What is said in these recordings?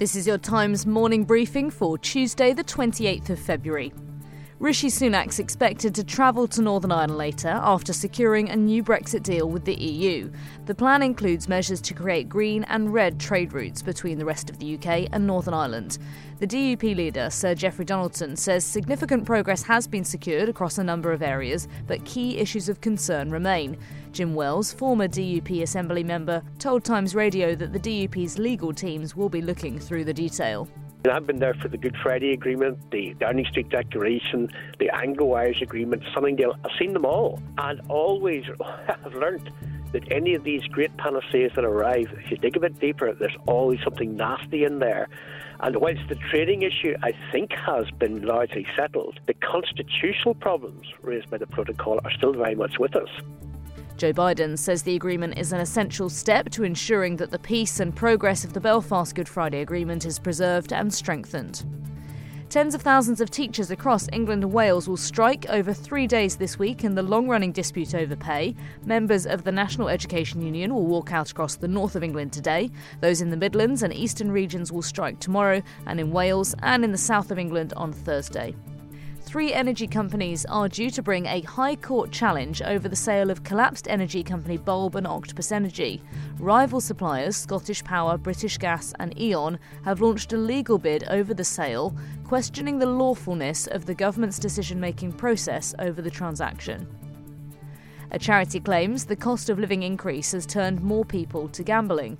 This is your Times morning briefing for Tuesday, the 28th of February. Rishi Sunak's expected to travel to Northern Ireland later after securing a new Brexit deal with the EU. The plan includes measures to create green and red trade routes between the rest of the UK and Northern Ireland. The DUP leader, Sir Jeffrey Donaldson, says significant progress has been secured across a number of areas, but key issues of concern remain. Jim Wells, former DUP Assembly member, told Times Radio that the DUP's legal teams will be looking through the detail. I've been there for the Good Friday Agreement, the Downing Street Declaration, the Anglo-Irish Agreement, Sunningdale. I've seen them all, and always I've learnt that any of these great panaceas that arrive, if you dig a bit deeper, there's always something nasty in there. And whilst the trading issue, I think, has been largely settled, the constitutional problems raised by the protocol are still very much with us. Joe Biden says the agreement is an essential step to ensuring that the peace and progress of the Belfast Good Friday Agreement is preserved and strengthened. Tens of thousands of teachers across England and Wales will strike over three days this week in the long running dispute over pay. Members of the National Education Union will walk out across the north of England today. Those in the Midlands and eastern regions will strike tomorrow, and in Wales and in the south of England on Thursday three energy companies are due to bring a High Court challenge over the sale of collapsed energy company Bulb and Octopus Energy. Rival suppliers Scottish Power, British Gas, and E.ON have launched a legal bid over the sale, questioning the lawfulness of the government's decision making process over the transaction. A charity claims the cost of living increase has turned more people to gambling.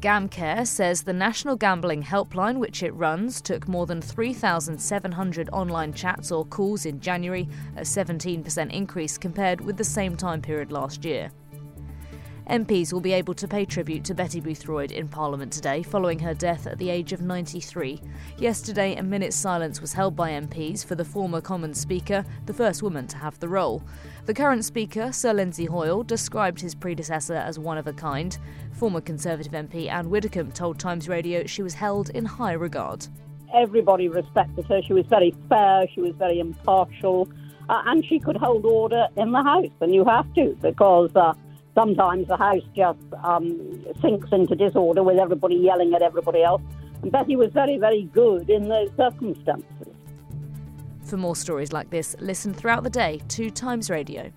GamCare says the National Gambling Helpline, which it runs, took more than 3,700 online chats or calls in January, a 17% increase compared with the same time period last year. MPs will be able to pay tribute to Betty Boothroyd in Parliament today following her death at the age of 93. Yesterday, a minute's silence was held by MPs for the former Commons Speaker, the first woman to have the role. The current Speaker, Sir Lindsay Hoyle, described his predecessor as one of a kind. Former Conservative MP Ann Widdecombe told Times Radio she was held in high regard. Everybody respected her. She was very fair, she was very impartial, uh, and she could hold order in the House, and you have to because. Uh, sometimes the house just um, sinks into disorder with everybody yelling at everybody else. And Betty was very, very good in those circumstances. For more stories like this, listen throughout the day to Times Radio.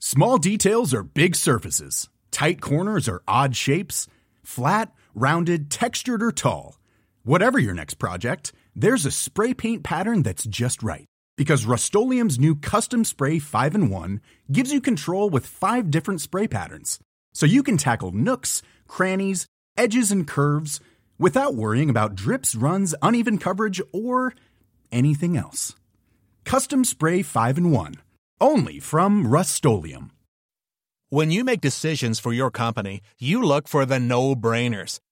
Small details are big surfaces, tight corners are odd shapes, flat, rounded, textured, or tall. Whatever your next project, there's a spray paint pattern that's just right. Because Rust new Custom Spray 5 and 1 gives you control with five different spray patterns. So you can tackle nooks, crannies, edges, and curves without worrying about drips, runs, uneven coverage, or anything else. Custom Spray 5 and 1. Only from Rust When you make decisions for your company, you look for the no brainers.